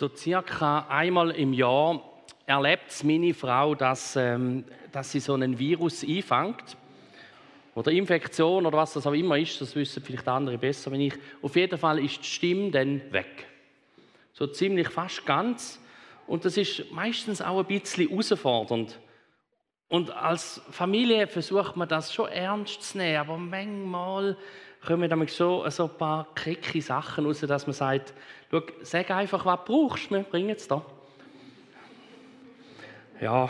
So circa einmal im Jahr erlebt meine Frau, dass, ähm, dass sie so einen Virus einfängt. Oder Infektion oder was das auch immer ist, das wissen vielleicht andere besser wenn ich. Auf jeden Fall ist die Stimme dann weg. So ziemlich fast ganz. Und das ist meistens auch ein bisschen herausfordernd. Und als Familie versucht man das schon ernst zu nehmen, aber manchmal kommen damit so, so ein paar krickige Sachen raus, dass man sagt, Schau, sag einfach, was du brauchst, wir bringen es da. Ja,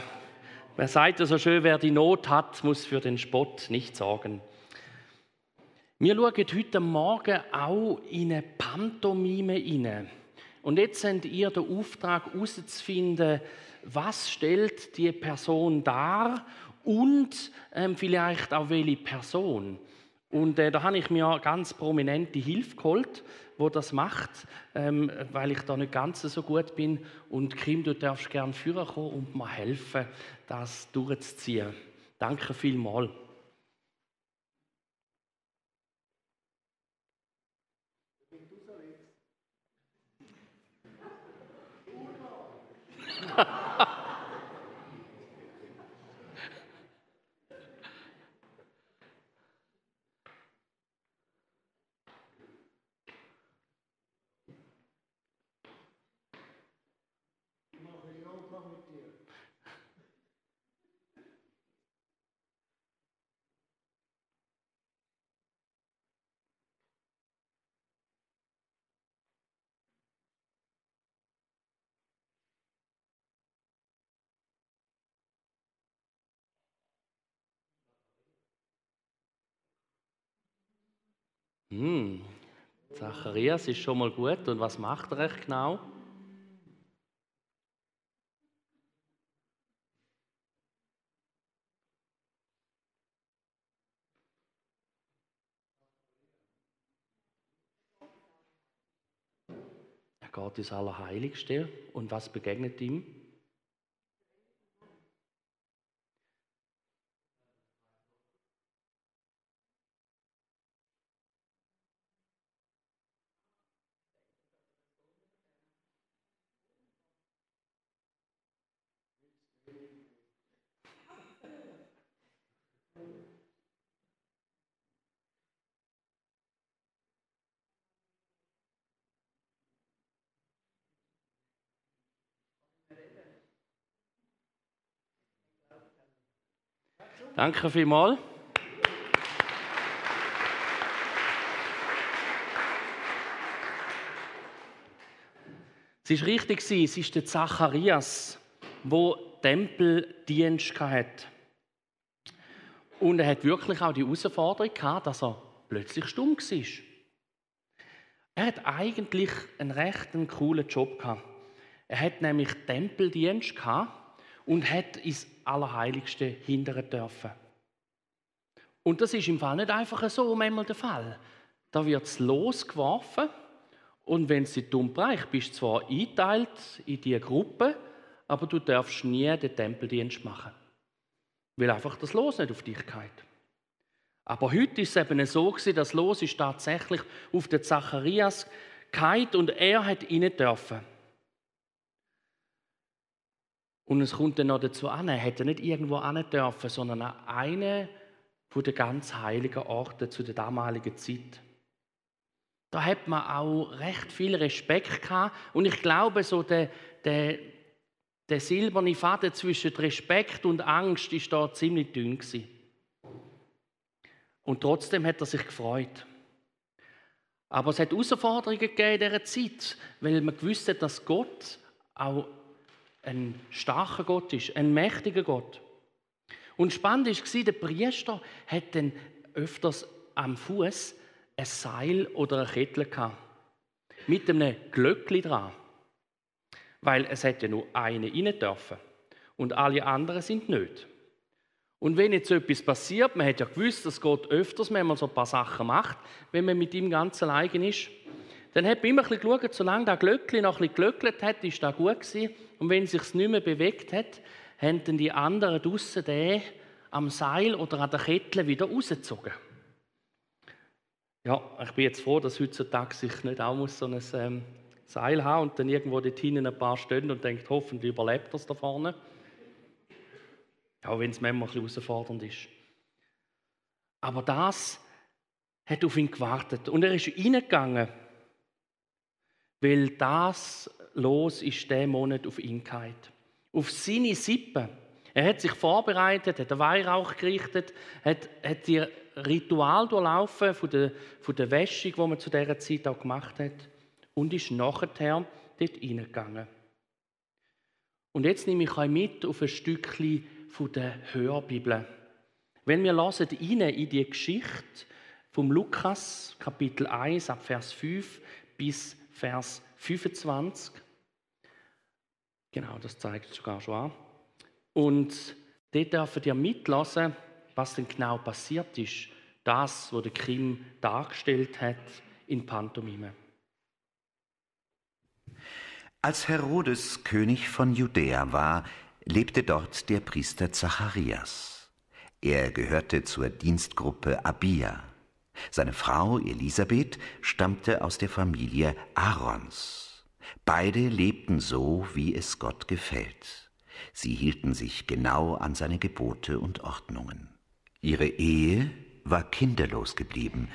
man sagt ja so schön, wer die Not hat, muss für den Spott nicht sorgen. Wir schauen heute Morgen auch in eine Pantomime hinein. Und jetzt habt ihr den Auftrag herauszufinden, was stellt die Person dar und ähm, vielleicht auch welche Person. Und äh, da habe ich mir ganz prominente Hilfe geholt, wo das macht, ähm, weil ich da nicht ganz so gut bin. Und Kim, du darfst gerne führen kommen und mir helfen, das durchzuziehen. Danke vielmals. Hm, Zacharias ist schon mal gut. Und was macht er echt genau? Er geht ins Allerheiligste. Und was begegnet ihm? Danke vielmals. Es war richtig, es ist der Zacharias, der Tempeldienst hatte. Und er hat wirklich auch die Herausforderung gehabt, dass er plötzlich stumm war. Er hat eigentlich einen recht coolen Job gehabt. Er hat nämlich Tempeldienst gehabt und hat ins Allerheiligste hindern dürfen. Und das ist im Fall nicht einfach so manchmal der Fall. Da wird es losgeworfen und wenn dich dumm bereicht, bist du zwar eingeteilt in diese Gruppe, aber du darfst nie den Tempeldienst machen. Weil einfach das Los nicht auf dich geht. Aber heute ist es eben so gewesen, das Los ist tatsächlich auf den Zacharias gehalten und er hat ihnen dürfen. Und es kommt dann noch dazu an, er hätte nicht irgendwo an dürfen, sondern an einen den ganz heiligen Orten zu der damaligen Zeit. Da hat man auch recht viel Respekt gehabt. Und ich glaube, so der, der, der silberne Faden zwischen Respekt und Angst ist da ziemlich dünn gewesen. Und trotzdem hat er sich gefreut. Aber es hat Herausforderungen gegeben in dieser Zeit, weil man gewusst hat, dass Gott auch ein starker Gott ist, ein mächtiger Gott. Und spannend war, der Priester hat dann öfters am Fuß ein Seil oder eine Kette gehabt. Mit einem Glöckli dran. Weil es hätte ja nur eine rein dürfen. Und alle anderen sind nicht. Und wenn jetzt etwas passiert, man hat ja gewusst, dass Gott öfters wenn man so ein paar Sachen macht, wenn man mit ihm ganz allein ist, dann hat man immer ein bisschen geschaut, solange der Glöckli noch ein bisschen hat, ist das gut gewesen. Und wenn es sich nicht mehr bewegt hat, haben dann die anderen draussen den am Seil oder an der Kette wieder rausgezogen. Ja, ich bin jetzt froh, dass heutzutage sich nicht auch muss so ein ähm, Seil habe und dann irgendwo dort hinten ein paar stehen und denkt, hoffentlich überlebt das da vorne. Auch wenn es manchmal ein bisschen herausfordernd ist. Aber das hat auf ihn gewartet und er ist reingegangen, weil das Los ist der Monat auf ihn gefallen. Auf seine Sippe. Er hat sich vorbereitet, hat den Weihrauch gerichtet, hat, hat die Ritual durchlaufen von der, von der Wäschung, die man zu dieser Zeit auch gemacht hat und ist nachher dort hineingegangen. Und jetzt nehme ich euch mit auf ein Stückchen von der Hörbibel. Wenn wir rein in die Geschichte vom Lukas, Kapitel 1, ab Vers 5 bis Vers 25. Genau, das zeigt sogar schon an. Und dort dürfen ihr mitlassen, was denn genau passiert ist. Das, was der Kim dargestellt hat in Pantomime. Als Herodes König von Judäa war, lebte dort der Priester Zacharias. Er gehörte zur Dienstgruppe Abia. Seine Frau Elisabeth stammte aus der Familie Aarons. Beide lebten so, wie es Gott gefällt. Sie hielten sich genau an seine Gebote und Ordnungen. Ihre Ehe war kinderlos geblieben,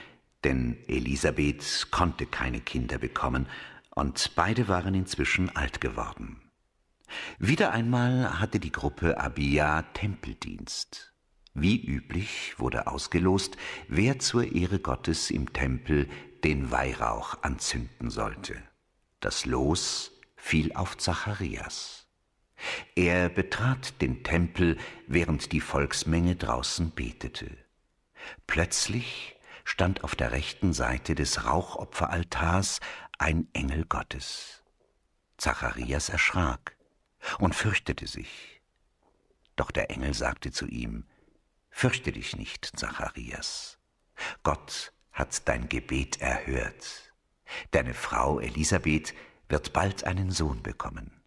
denn Elisabeth konnte keine Kinder bekommen, und beide waren inzwischen alt geworden. Wieder einmal hatte die Gruppe Abia Tempeldienst. Wie üblich wurde ausgelost, wer zur Ehre Gottes im Tempel den Weihrauch anzünden sollte. Das Los fiel auf Zacharias. Er betrat den Tempel, während die Volksmenge draußen betete. Plötzlich stand auf der rechten Seite des Rauchopferaltars ein Engel Gottes. Zacharias erschrak und fürchtete sich. Doch der Engel sagte zu ihm, Fürchte dich nicht, Zacharias. Gott hat dein Gebet erhört. Deine Frau Elisabeth wird bald einen Sohn bekommen.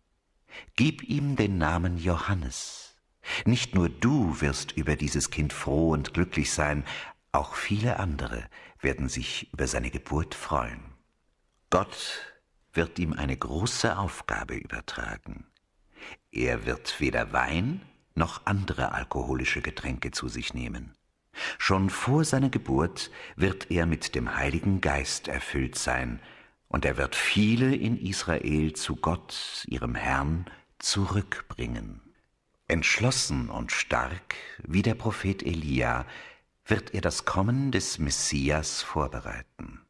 Gib ihm den Namen Johannes. Nicht nur du wirst über dieses Kind froh und glücklich sein, auch viele andere werden sich über seine Geburt freuen. Gott wird ihm eine große Aufgabe übertragen. Er wird weder Wein noch andere alkoholische Getränke zu sich nehmen. Schon vor seiner Geburt wird er mit dem Heiligen Geist erfüllt sein, und er wird viele in Israel zu Gott, ihrem Herrn, zurückbringen. Entschlossen und stark wie der Prophet Elia wird er das Kommen des Messias vorbereiten.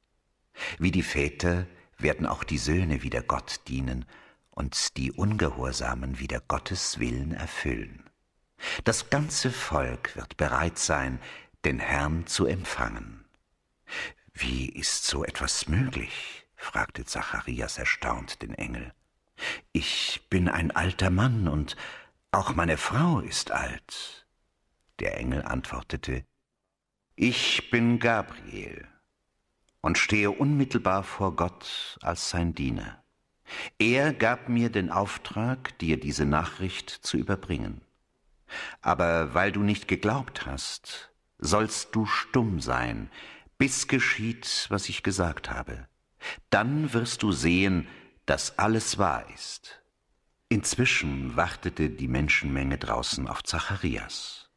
Wie die Väter werden auch die Söhne wieder Gott dienen und die Ungehorsamen wieder Gottes Willen erfüllen. Das ganze Volk wird bereit sein, den Herrn zu empfangen. Wie ist so etwas möglich? fragte Zacharias erstaunt den Engel. Ich bin ein alter Mann und auch meine Frau ist alt. Der Engel antwortete, Ich bin Gabriel und stehe unmittelbar vor Gott als sein Diener. Er gab mir den Auftrag, dir diese Nachricht zu überbringen. Aber weil du nicht geglaubt hast, sollst du stumm sein, bis geschieht, was ich gesagt habe. Dann wirst du sehen, dass alles wahr ist. Inzwischen wartete die Menschenmenge draußen auf Zacharias.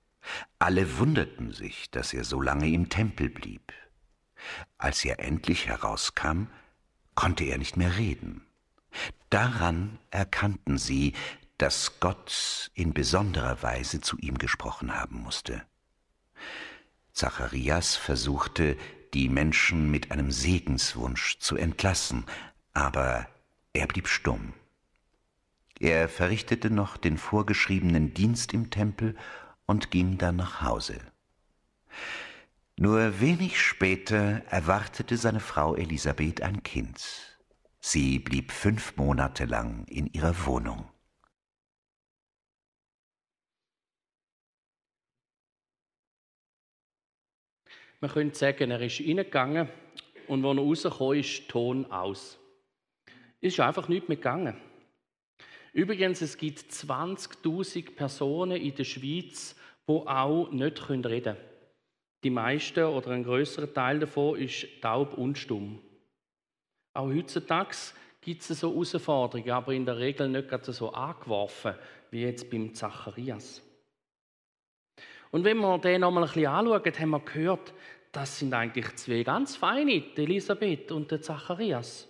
Alle wunderten sich, dass er so lange im Tempel blieb. Als er endlich herauskam, konnte er nicht mehr reden. Daran erkannten sie, dass Gott in besonderer Weise zu ihm gesprochen haben musste. Zacharias versuchte, die Menschen mit einem Segenswunsch zu entlassen, aber er blieb stumm. Er verrichtete noch den vorgeschriebenen Dienst im Tempel und ging dann nach Hause. Nur wenig später erwartete seine Frau Elisabeth ein Kind. Sie blieb fünf Monate lang in ihrer Wohnung. Man könnte sagen, er ist reingegangen und als er rausgekommen ist, Ton aus. Es ist einfach nicht mehr gegangen. Übrigens, es gibt 20.000 Personen in der Schweiz, die auch nicht reden können. Die meisten oder ein größerer Teil davon ist taub und stumm. Auch heutzutage gibt es so Herausforderungen, aber in der Regel nicht gerade so angeworfen, wie jetzt beim Zacharias. Und wenn wir den nochmal ein bisschen anschauen, haben wir gehört, das sind eigentlich zwei ganz feine, die Elisabeth und der Zacharias.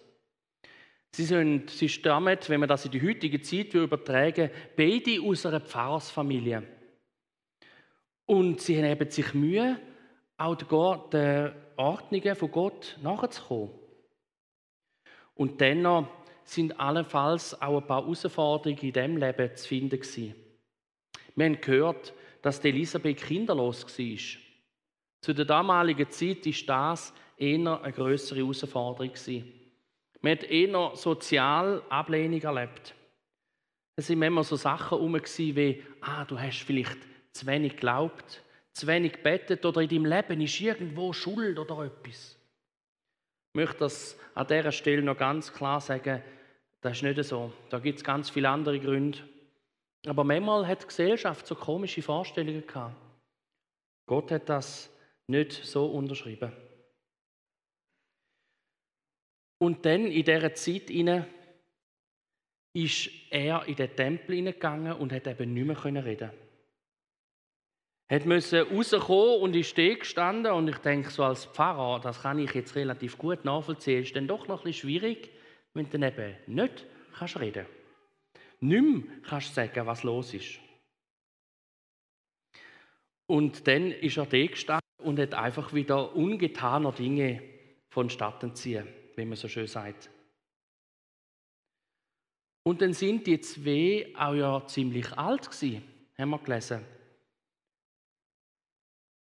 Sie, sind, sie stammen, wenn man das in die heutige Zeit übertragen beide aus einer Pfarrersfamilie. Und sie haben sich Mühe, auch den Ordnungen von Gott nachzukommen. Und dennoch sind allenfalls auch ein paar Herausforderungen in diesem Leben zu finden. Wir haben gehört, dass Elisabeth kinderlos war. Zu der damaligen Zeit war das eher eine größere Herausforderung. Man hat eher sozial Ablehnung erlebt. Es waren immer so Sachen herum wie, ah, du hast vielleicht zu wenig geglaubt, zu wenig bettet oder in deinem Leben ist irgendwo Schuld oder etwas. Ich möchte das an dieser Stelle noch ganz klar sagen, das ist nicht so. Da gibt es ganz viele andere Gründe. Aber manchmal hat die Gesellschaft so komische Vorstellungen gehabt. Gott hat das nicht so unterschrieben. Und dann in dieser Zeit inne ist er in den Tempel hineingegangen und hat eben nicht mehr reden hat müssen rauskommen und ist stehen gestanden und ich denke so als Pfarrer, das kann ich jetzt relativ gut nachvollziehen, ist dann doch noch ein bisschen schwierig, wenn du dann eben nicht kannst reden nicht mehr kannst sagen, was los ist. Und dann ist er da gestanden und hat einfach wieder ungetaner Dinge vonstatten ziehen, wie man so schön sagt. Und dann sind die zwei auch ja ziemlich alt gewesen, haben wir gelesen.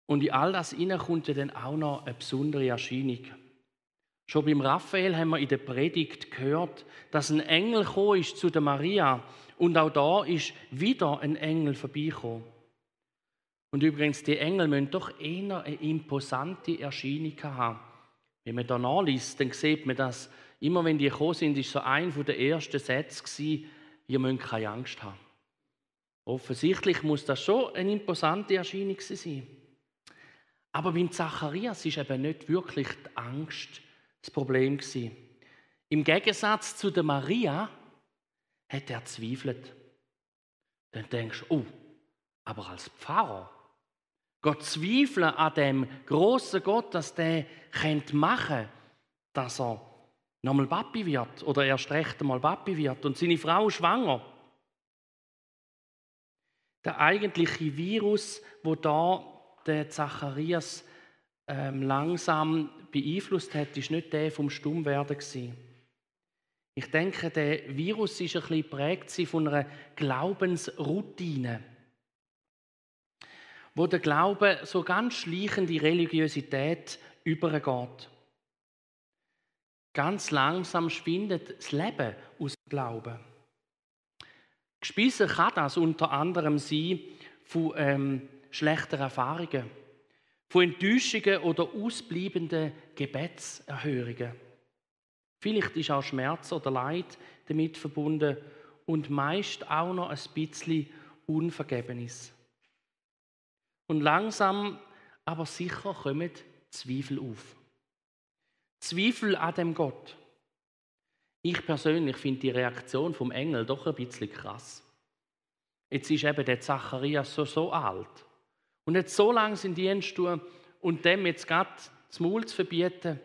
Und in all das hinein kommt ja dann auch noch eine besondere Erscheinung. Schon beim Raphael haben wir in der Predigt gehört, dass ein Engel ist zu der Maria und auch da ist wieder ein Engel vorbeigekommen. Und übrigens, die Engel müssen doch eher eine imposante Erscheinung haben. Wenn man da nachliest, dann sieht man, dass immer wenn die gekommen sind, ist so ein der ersten Sätze gewesen, ihr müsst keine Angst haben. Offensichtlich muss das schon eine imposante Erscheinung sein. Aber beim Zacharias ist eben nicht wirklich die Angst das Problem gewesen. Im Gegensatz zu der Maria hat er zweifelt. Dann denkst du, oh, aber als Pfarrer, Gott zweifeln an dem großen Gott, dass der machen könnte, dass er nochmal Papi wird oder erst recht einmal Papi wird und seine Frau schwanger. Der eigentliche Virus, wo da der Zacharias ähm, langsam beeinflusst hat, ist nicht der vom Stummwerden gewesen. Ich denke, der Virus ist ein bisschen prägt von einer Glaubensroutine, wo der Glaube so ganz schleichend die Religiosität übergeht. Ganz langsam schwindet das Leben aus Glauben. Gespissen kann das unter anderem sein von ähm, schlechter Erfahrungen, von Enttäuschungen oder ausbleibenden Gebetserhörungen. Vielleicht ist auch Schmerz oder Leid damit verbunden und meist auch noch ein bisschen Unvergebenes. Und langsam, aber sicher kommen Zweifel auf. Zweifel an dem Gott. Ich persönlich finde die Reaktion vom Engel doch ein bisschen krass. Jetzt ist eben der Zacharias so, so alt. Und jetzt so lange in Dienst tun und dem jetzt gerade das Maul zu verbieten,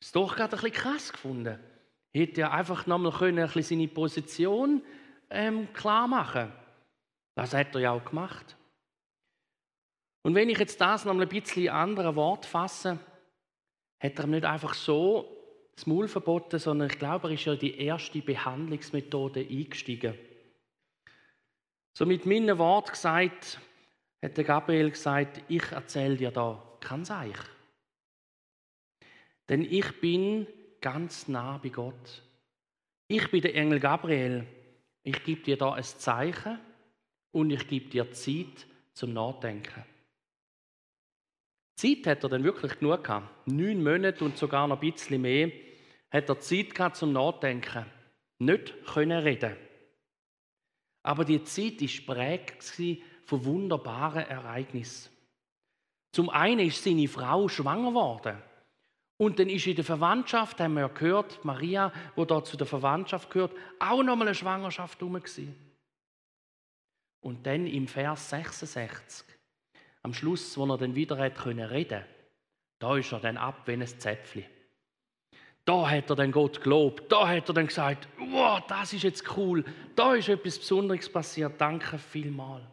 ist doch gerade ein bisschen krass gefunden. Hätte ja einfach nochmal können, ein bisschen seine Position ähm, klar machen Das hat er ja auch gemacht. Und wenn ich jetzt das nochmal ein bisschen in anderen Wort fasse, hat er nicht einfach so das Maul verboten, sondern ich glaube, er ist ja die erste Behandlungsmethode eingestiegen. So mit meinen Worten gesagt, hat der Gabriel gesagt, ich erzähle dir da kein Seich. Denn ich bin ganz nah bei Gott. Ich bin der Engel Gabriel. Ich gebe dir da ein Zeichen und ich gebe dir Zeit zum Nachdenken. Zeit hat er dann wirklich genug gehabt. Neun Monate und sogar noch ein bisschen mehr hat er Zeit gehabt zum Nachdenken. Nicht können reden. Aber die Zeit war prägt von wunderbaren Ereignissen. Zum einen ist seine Frau schwanger geworden. Und dann ist in der Verwandtschaft, haben wir ja gehört, Maria, wo da zu der Verwandtschaft gehört, auch nochmal eine Schwangerschaft herum gewesen. Und dann im Vers 66, am Schluss, wo er dann wieder hat können reden, da ist er dann ab wie ein Zäpfchen. Da hat er dann Gott gelobt, da hat er dann gesagt, wow, das ist jetzt cool, da ist etwas Besonderes passiert, danke vielmal.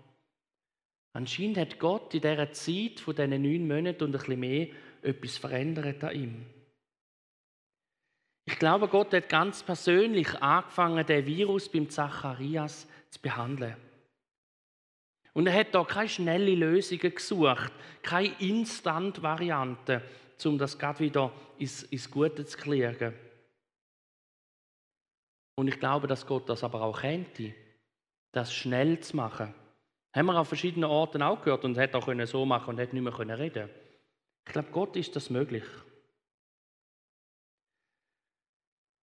Anscheinend hat Gott in dieser Zeit von diesen neun Monaten und ein bisschen mehr etwas verändert an ihm. Ich glaube, Gott hat ganz persönlich angefangen, den Virus beim Zacharias zu behandeln. Und er hat da keine schnelle Lösungen gesucht, keine Instant-Variante, um das gerade wieder ins, ins Gute zu kriegen. Und ich glaube, dass Gott das aber auch könnte, das schnell zu machen. Haben wir an verschiedenen Orten auch gehört und hat auch so machen und hat nicht mehr reden Ich glaube, Gott ist das möglich.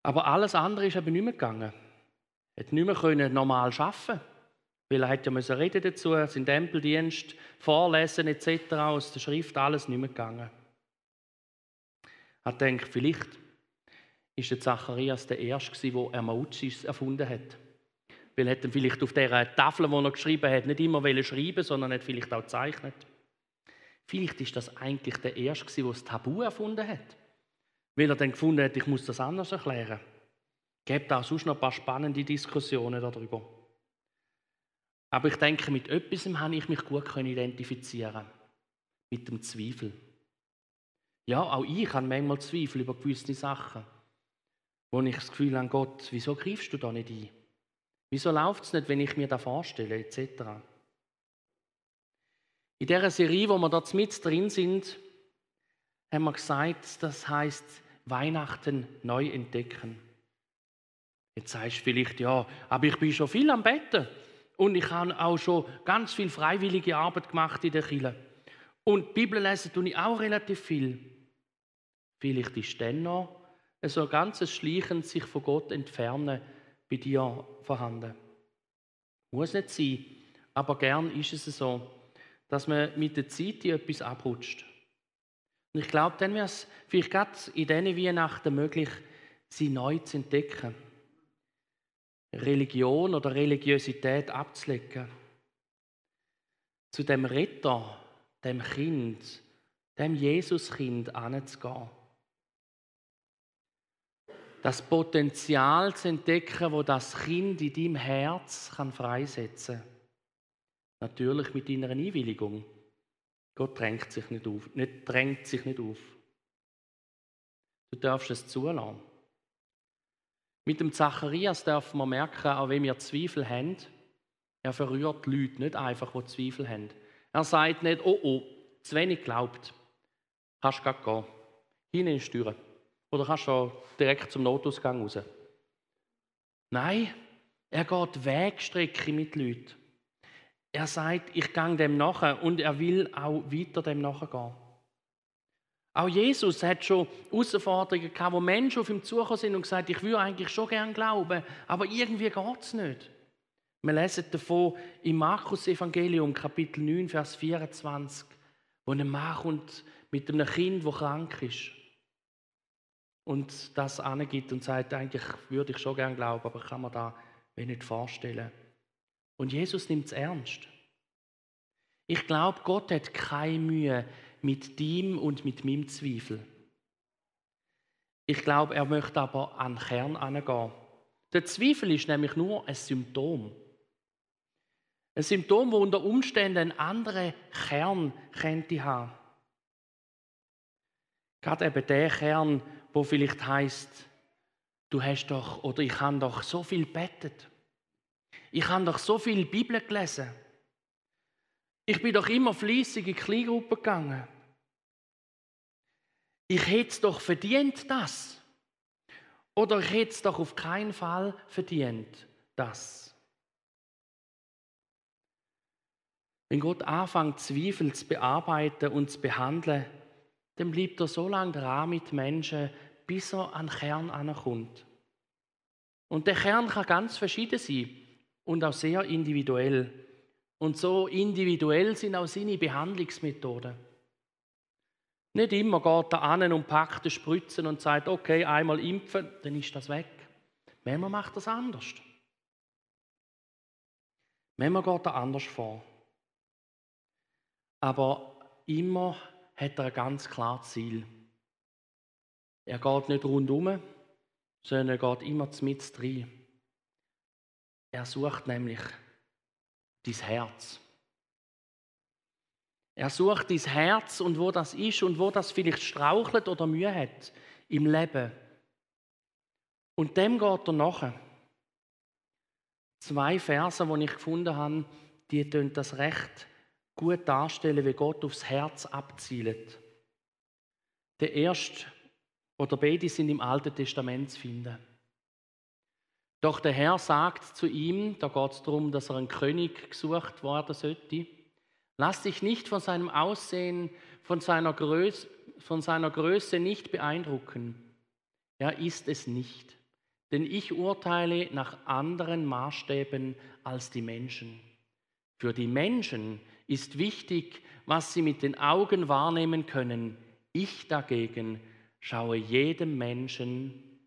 Aber alles andere ist eben nicht mehr gegangen. Er hat nicht mehr normal arbeiten weil er hat ja müssen reden dazu, sein Tempeldienst, vorlesen etc. aus der Schrift, alles nicht mehr gegangen. Er denkt, vielleicht ist der Zacharias der Erste, der Emmautsis erfunden hat. Weil er vielleicht auf der Tafel, die er geschrieben hat, nicht immer schreiben sondern hat vielleicht auch gezeichnet. Vielleicht ist das eigentlich der Erste, der das Tabu erfunden hat. Weil er dann gefunden hat, ich muss das anders erklären. Gibt auch sonst noch ein paar spannende Diskussionen darüber. Aber ich denke, mit etwas habe ich mich gut identifizieren Mit dem Zweifel. Ja, auch ich habe manchmal Zweifel über gewisse Sachen, wo ich das Gefühl habe, Gott, wieso greifst du da nicht ein? Wieso läuft es nicht, wenn ich mir das vorstelle, etc. In dieser Serie, wo wir dort mit drin sind, haben wir gesagt, das heißt Weihnachten neu entdecken. Jetzt sagst du vielleicht, ja, aber ich bin schon viel am Betten und ich habe auch schon ganz viel freiwillige Arbeit gemacht in der Kirche. Und Bibel lesen tue ich auch relativ viel. Vielleicht ist dann noch so ganzes Schleichen sich von Gott entfernen bei dir vorhanden. Muss nicht sein, aber gern ist es so, dass man mit der Zeit etwas abrutscht. Und ich glaube, dann wäre es vielleicht gerade in diesen Weihnachten möglich, sie neu zu entdecken. Religion oder Religiosität abzulegen. Zu dem Retter, dem Kind, dem Jesuskind anzugehen. Das Potenzial zu entdecken, wo das Kind in deinem Herz kann freisetzen kann. Natürlich mit deiner Einwilligung. Gott drängt sich nicht auf. Nicht, drängt sich nicht auf. Du darfst es zulassen. Mit dem Zacharias dürfen wir merken, auch wenn wir Zweifel haben, er verrührt die Leute nicht einfach, die Zweifel haben. Er sagt nicht, oh oh, zu wenig glaubt. Kannst du gehen. Hinein Tür. Oder kannst du direkt zum Notausgang raus. Nein, er geht Wegstrecke mit Leuten. Er sagt, ich gehe dem nachher und er will auch weiter dem nachgehen. Auch Jesus hat schon Herausforderungen gehabt, wo Menschen auf ihm zugekommen sind und gesagt, ich würde eigentlich schon gern glauben, aber irgendwie geht es nicht. Wir lesen davon im Markus-Evangelium, Kapitel 9, Vers 24, wo ein Mann kommt mit einem Kind, das krank ist. Und das angibt und sagt, eigentlich würde ich schon gern glauben, aber ich kann mir da nicht vorstellen. Und Jesus nimmt es ernst. Ich glaube, Gott hat keine Mühe mit dem und mit meinem Zweifel. Ich glaube, er möchte aber an den Kern angehen. Der Zweifel ist nämlich nur ein Symptom. Ein Symptom, wo unter Umständen einen anderen Kern könnte haben. Gerade eben der Kern, wo vielleicht heißt, du hast doch oder ich habe doch so viel bettet. Ich habe doch so viel Bibel gelesen. Ich bin doch immer fließig in Kleingruppen gegangen. Ich hätte es doch verdient, das. Oder ich hätte es doch auf keinen Fall verdient, das. Wenn Gott anfängt, Zweifel zu bearbeiten und zu behandeln, dann bleibt er so lange dran mit Menschen, bis er an den Kern ankommt. Und der Kern kann ganz verschieden sein und auch sehr individuell. Und so individuell sind auch seine Behandlungsmethoden. Nicht immer geht er an und packt die Spritzen und sagt, okay, einmal impfen, dann ist das weg. Manchmal macht das anders. Manchmal geht er anders vor. Aber immer hat er ein ganz klares Ziel. Er geht nicht rundum, sondern er geht immer mit rein. Er sucht nämlich dein Herz. Er sucht dein Herz und wo das ist und wo das vielleicht strauchelt oder Mühe hat im Leben. Und dem geht er nachher. Zwei Verse, die ich gefunden habe, die das recht gut darstellen, wie Gott aufs Herz abzielt. Der erste oder beide sind im Alten Testament zu finden. Doch der Herr sagt zu ihm, da geht es darum, dass er ein König gesucht werden sollte, lass dich nicht von seinem Aussehen, von seiner, Größe, von seiner Größe nicht beeindrucken. Er ist es nicht, denn ich urteile nach anderen Maßstäben als die Menschen. Für die Menschen ist wichtig, was sie mit den Augen wahrnehmen können. Ich dagegen schaue jedem Menschen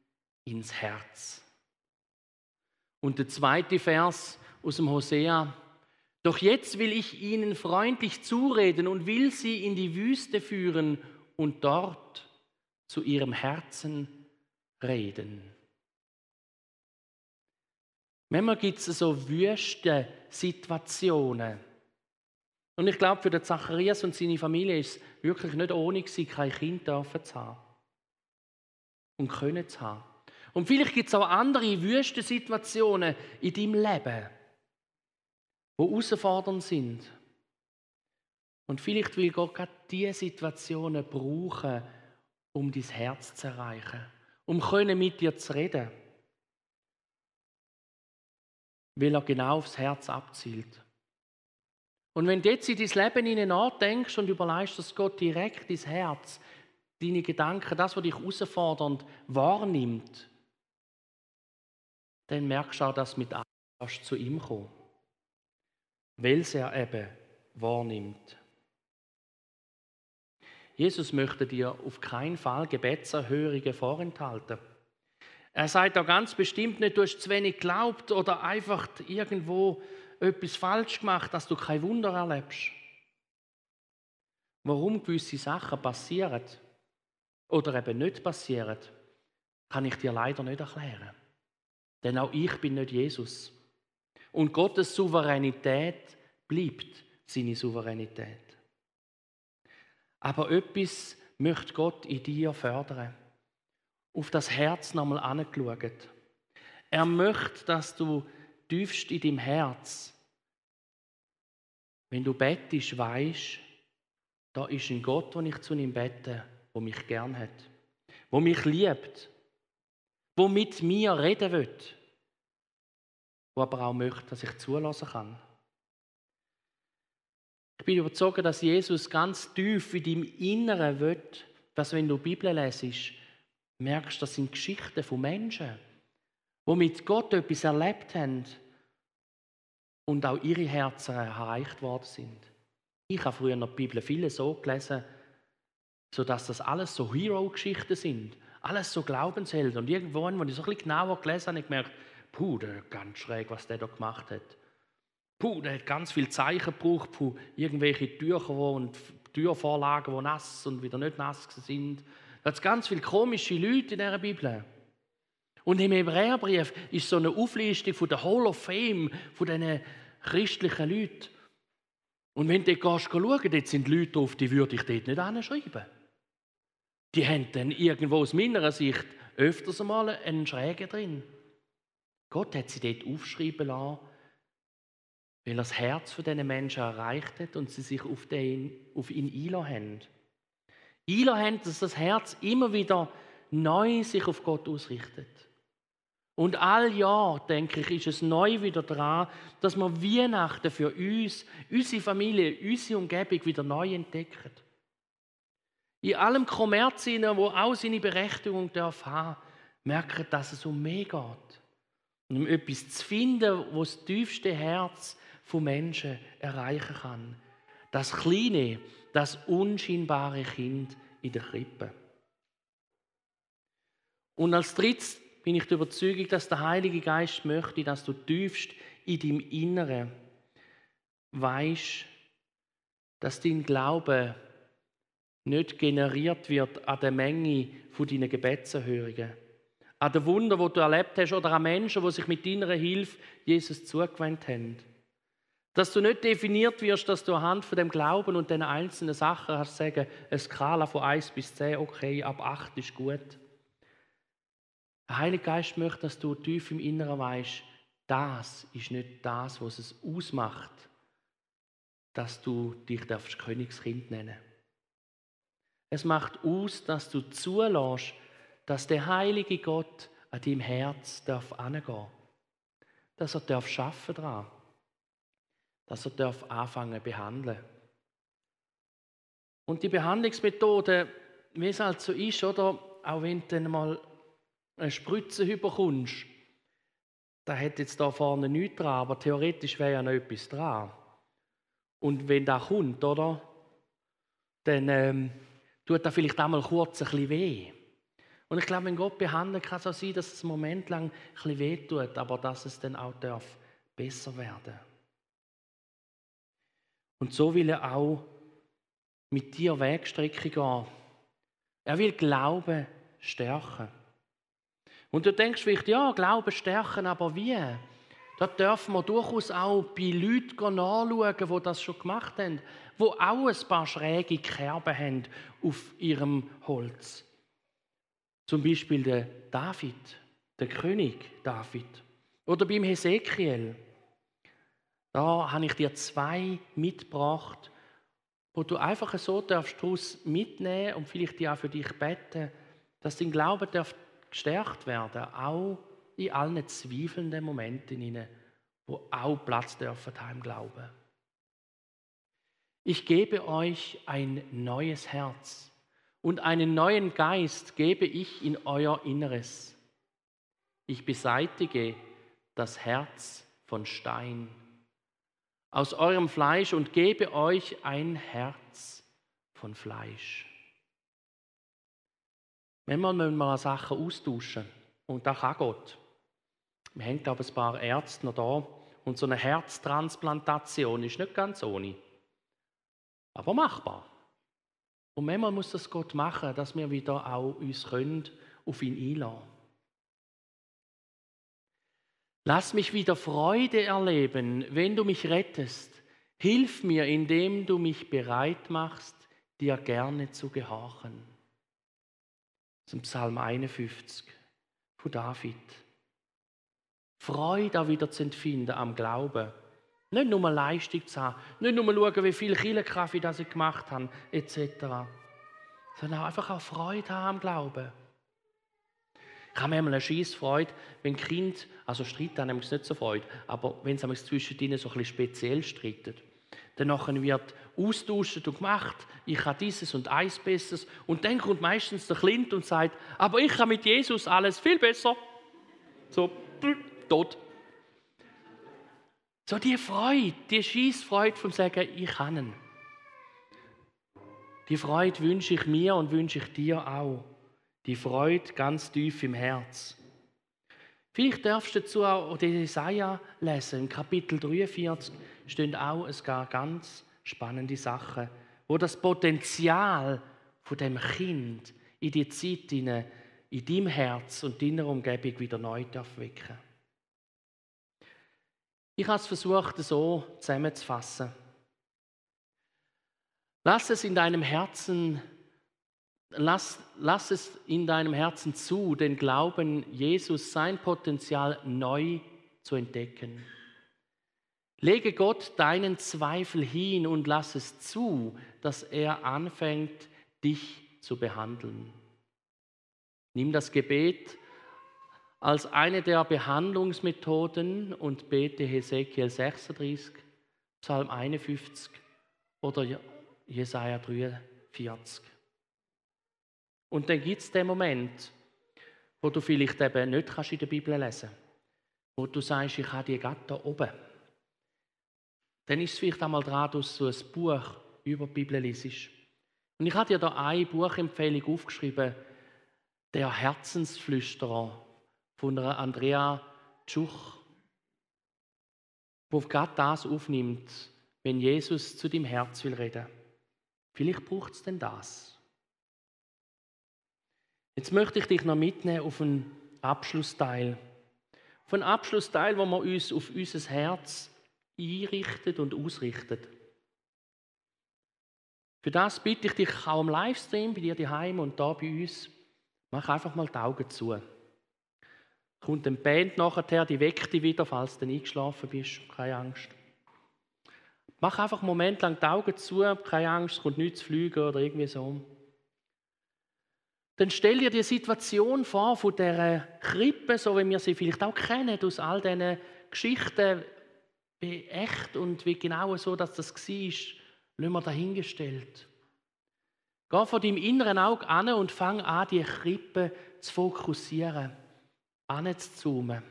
ins Herz. Und der zweite Vers aus dem Hosea. Doch jetzt will ich ihnen freundlich zureden und will sie in die Wüste führen und dort zu ihrem Herzen reden. Manchmal gibt es so wüste Situationen. Und ich glaube, für den Zacharias und seine Familie ist es wirklich nicht ohne gewesen, kein Kind zu haben. Und können zu haben. Und vielleicht gibt es auch andere wüste Situationen in deinem Leben, die herausfordernd sind. Und vielleicht will Gott gerade diese Situationen brauchen, um dein Herz zu erreichen, um mit dir zu reden weil er genau aufs Herz abzielt. Und wenn du jetzt in dein Leben nachdenkst und überlegst, dass Gott direkt dein Herz, deine Gedanken, das, was dich herausfordernd wahrnimmt, dann merkst du auch, dass mit Angst zu ihm kommt. Weil es er eben wahrnimmt. Jesus möchte dir auf keinen Fall Gebetserhörige vorenthalten. Er sagt da ganz bestimmt nicht, du hast zu wenig geglaubt oder einfach irgendwo etwas falsch gemacht, dass du kein Wunder erlebst. Warum gewisse Sachen passieren oder eben nicht passieren, kann ich dir leider nicht erklären. Denn auch ich bin nicht Jesus. Und Gottes Souveränität bleibt seine Souveränität. Aber etwas möchte Gott in dir fördern auf das Herz nochmal angeschaut. Er möchte, dass du tiefst in deinem Herz, wenn du bettest, weißt, da ist ein Gott, den ich zu ihm bete, der mich gern hat, der mich liebt, der mit mir reden will, der aber auch möchte, dass ich zulassen kann. Ich bin überzeugt, dass Jesus ganz tief in deinem Inneren will, dass wenn du die Bibel lesest, merkst, das sind Geschichten von Menschen, die mit Gott etwas erlebt haben und auch ihre Herzen erreicht worden sind. Ich habe früher in der Bibel viele so gelesen, sodass das alles so Hero-Geschichten sind, alles so Glaubenshelden. Und irgendwo, als ich so ein bisschen genauer gelesen habe, habe ich gemerkt, puh, der ist ganz schräg, was der da gemacht hat. Puh, der hat ganz viel Zeichen gebraucht, puh, irgendwelche Tücher und Türvorlagen, die nass und wieder nicht nass sind. Da hat ganz viele komische Leute in dieser Bibel. Und im Hebräerbrief ist so eine Auflistung von der Hall of Fame von diesen christlichen Leuten. Und wenn du dort schauen dort sind Leute drauf, die würde ich dort nicht anschreiben. Die haben dann irgendwo aus meiner Sicht öfters einmal einen Schrägen drin. Gott hat sie dort aufschreiben lassen, weil er das Herz von diesen Menschen erreicht hat und sie sich auf, den, auf ihn einlassen haben einlassen, dass das Herz immer wieder neu sich auf Gott ausrichtet. Und all Jahr, denke ich, ist es neu wieder dran, dass wir Weihnachten für uns, unsere Familie, unsere Umgebung wieder neu entdecken. In allem Kommerz, wo auch seine Berechtigung darf haben, merken, dass es um mehr geht. Um etwas zu finden, was das tiefste Herz von Menschen erreichen kann. Das kleine, das unscheinbare Kind in der Krippe. Und als drittes bin ich der Überzeugung, dass der Heilige Geist möchte, dass du tiefst in deinem Inneren weißt, dass dein Glaube nicht generiert wird an der Menge von deinen Gebetserhörungen, an den Wunder, die du erlebt hast, oder an Menschen, die sich mit deiner Hilfe Jesus zugewandt haben. Dass du nicht definiert wirst, dass du anhand von dem Glauben und den einzelnen Sachen hast sagen, eine Skala von 1 bis 10, okay, ab 8 ist gut. Der Heilige Geist möchte, dass du tief im Inneren weißt, das ist nicht das, was es ausmacht, dass du dich darfst Königskind nennen. Es macht aus, dass du zulässt, dass der heilige Gott an deinem Herz darf angehen, dass er darf schaffen daran, dass er darf anfangen behandeln. Und die Behandlungsmethode, wie es halt so ist, oder auch wenn du dann mal eine Spritze überkommst, da hat jetzt da vorne nichts dran, aber theoretisch wäre ja noch etwas dran. Und wenn da kommt, oder, dann ähm, tut da vielleicht einmal kurz ein bisschen weh. Und ich glaube, wenn Gott behandelt, kann es auch sein, dass es einen Moment lang ein bisschen weh tut, aber dass es dann auch darf besser werden Und so will er auch mit dir Wegstrecke gehen. Er will Glauben stärken. Und du denkst vielleicht, ja, Glauben stärken, aber wie? Da dürfen wir durchaus auch bei Leuten nachschauen, die das schon gemacht haben, die auch ein paar schräge Kerben haben auf ihrem Holz. Zum Beispiel der David, der König David. Oder beim Hesekiel. Da habe ich dir zwei mitgebracht, wo du einfach so darfst daraus mitnehmen und vielleicht auch für dich beten, dass dein Glaube darf gestärkt werden, auch in allen zweifelnden Momenten, hinein, wo auch Platz dürfen im Glauben. Ich gebe euch ein neues Herz und einen neuen Geist gebe ich in euer Inneres. Ich beseitige das Herz von Stein aus eurem Fleisch und gebe euch ein Herz von Fleisch. Manchmal müssen wir Sachen austauschen. Und das kann Gott. Wir haben, ich, ein paar Ärzte noch da. Und so eine Herztransplantation ist nicht ganz ohne. Aber machbar. Und manchmal muss das Gott machen, dass wir wieder auch uns können auf ihn einladen Lass mich wieder Freude erleben, wenn du mich rettest. Hilf mir, indem du mich bereit machst, dir gerne zu gehorchen zum Psalm 51 von David. Freude auch wieder zu empfinden am Glauben. Nicht nur Leistung zu haben, nicht nur schauen, wie viel Killerkaffee das ich gemacht habe, etc. Sondern einfach auch Freude haben am Glauben. Ich habe manchmal eine scheisse Freude, wenn Kind, also streiten haben nicht so Freude, aber wenn sie zwischen ihnen so ein bisschen speziell streiten. Dann wird austauscht und gemacht, ich habe dieses und eins Besseres. Und dann kommt meistens der Klint und sagt, aber ich habe mit Jesus alles viel besser. So, tot. So die Freude, die Schießfreude vom Sagen, ich kann ihn. Die Freude wünsche ich mir und wünsche ich dir auch. Die Freude ganz tief im Herz. Vielleicht darfst du dazu auch den Jesaja lesen, im Kapitel 43 stehen auch ein paar ganz spannende Sachen, wo das Potenzial von dem Kind in die Zeit in, in deinem Herz und deiner Umgebung wieder neu wecken Ich habe es versucht, so zusammenzufassen. Lass es in deinem Herzen, lass, lass es in deinem Herzen zu, den Glauben, Jesus sein Potenzial neu zu entdecken. Lege Gott deinen Zweifel hin und lass es zu, dass er anfängt, dich zu behandeln. Nimm das Gebet als eine der Behandlungsmethoden und bete Hesekiel 36, Psalm 51 oder Jesaja 43. Und dann gibt es den Moment, wo du vielleicht eben nicht kannst in der Bibel lesen kannst, wo du sagst, ich habe die da oben dann ist es vielleicht einmal dran, dass du ein Buch über die Bibel liest. Und ich habe dir da eine Buchempfehlung aufgeschrieben, der Herzensflüsterer von Andrea Tschuch, wo gerade das aufnimmt, wenn Jesus zu dem Herz will reden. Vielleicht braucht es denn das. Jetzt möchte ich dich noch mitnehmen auf einen Abschlussteil. Auf einen Abschlussteil, wo wir uns auf unser Herz einrichtet und ausrichtet. Für das bitte ich dich auch im Livestream bei dir daheim und da bei uns, mach einfach mal die Augen zu. Kommt ein Band nachher, die weckt dich wieder, falls du eingeschlafen bist, keine Angst. Mach einfach einen Moment lang die Augen zu, keine Angst, es kommt nichts zu fliegen oder irgendwie so. Dann stell dir die Situation vor von dieser Krippe, so wie wir sie vielleicht auch kennen, aus all diesen Geschichten, wie echt und wie genau so, dass das war, lassen wir dahingestellt. Geh von deinem inneren Auge an und fang an, die Krippe zu fokussieren, anzuzoomen.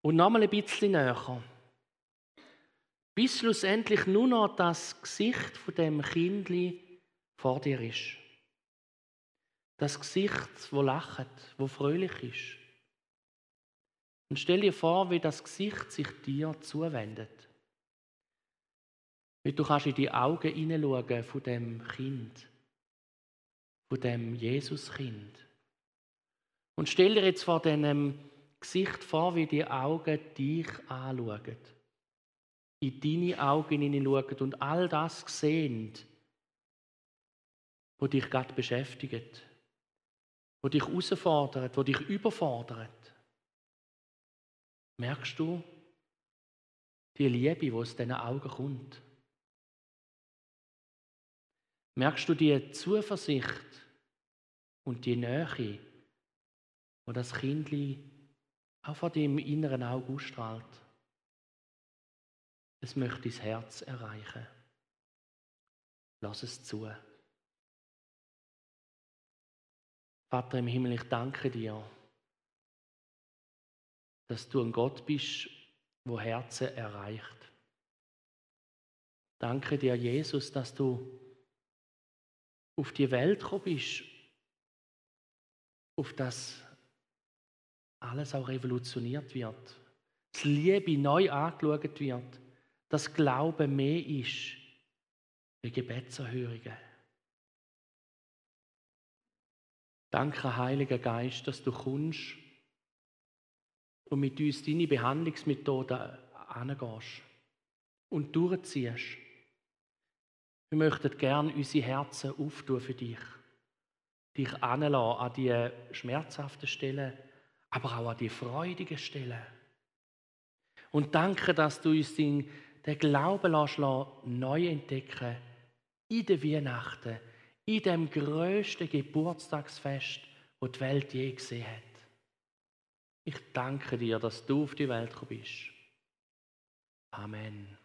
Und nochmal ein bisschen näher. Bis schlussendlich nur noch das Gesicht von dem Kindli vor dir ist. Das Gesicht, wo lacht, wo fröhlich ist. Und stell dir vor, wie das Gesicht sich dir zuwendet. Wie du kannst in die Augen hineinschauen von dem Kind, von dem Jesuskind. Und stell dir jetzt vor diesem Gesicht vor, wie die Augen dich anschauen. In deine Augen hineinschauen und all das sehen, was dich gerade beschäftigt, was dich herausfordert, was dich überfordert. Merkst du die Liebe, die aus diesen Augen kommt? Merkst du die Zuversicht und die Nähe, wo das Kindli auch vor dem inneren Auge ausstrahlt? Es möchte dein Herz erreichen. Lass es zu. Vater im Himmel, ich danke dir dass du ein Gott bist, wo Herzen erreicht. Danke dir, Jesus, dass du auf die Welt gekommen bist, auf das alles auch revolutioniert wird, dass Liebe neu angeschaut wird, dass Glaube mehr ist wie Gebetserhörungen. Danke, Heiliger Geist, dass du kommst und mit uns deine Behandlungsmethoden angehst und durchziehst. Wir möchten gerne unsere Herzen auftun für dich. Dich anlassen an die schmerzhaften Stellen, aber auch an die freudigen Stellen. Und danke, dass du uns den, den Glauben lässt, neu entdecken in der Weihnachten, in dem größten Geburtstagsfest, das die Welt je gesehen hat. Ich danke dir, dass du auf die Welt gekommen bist. Amen.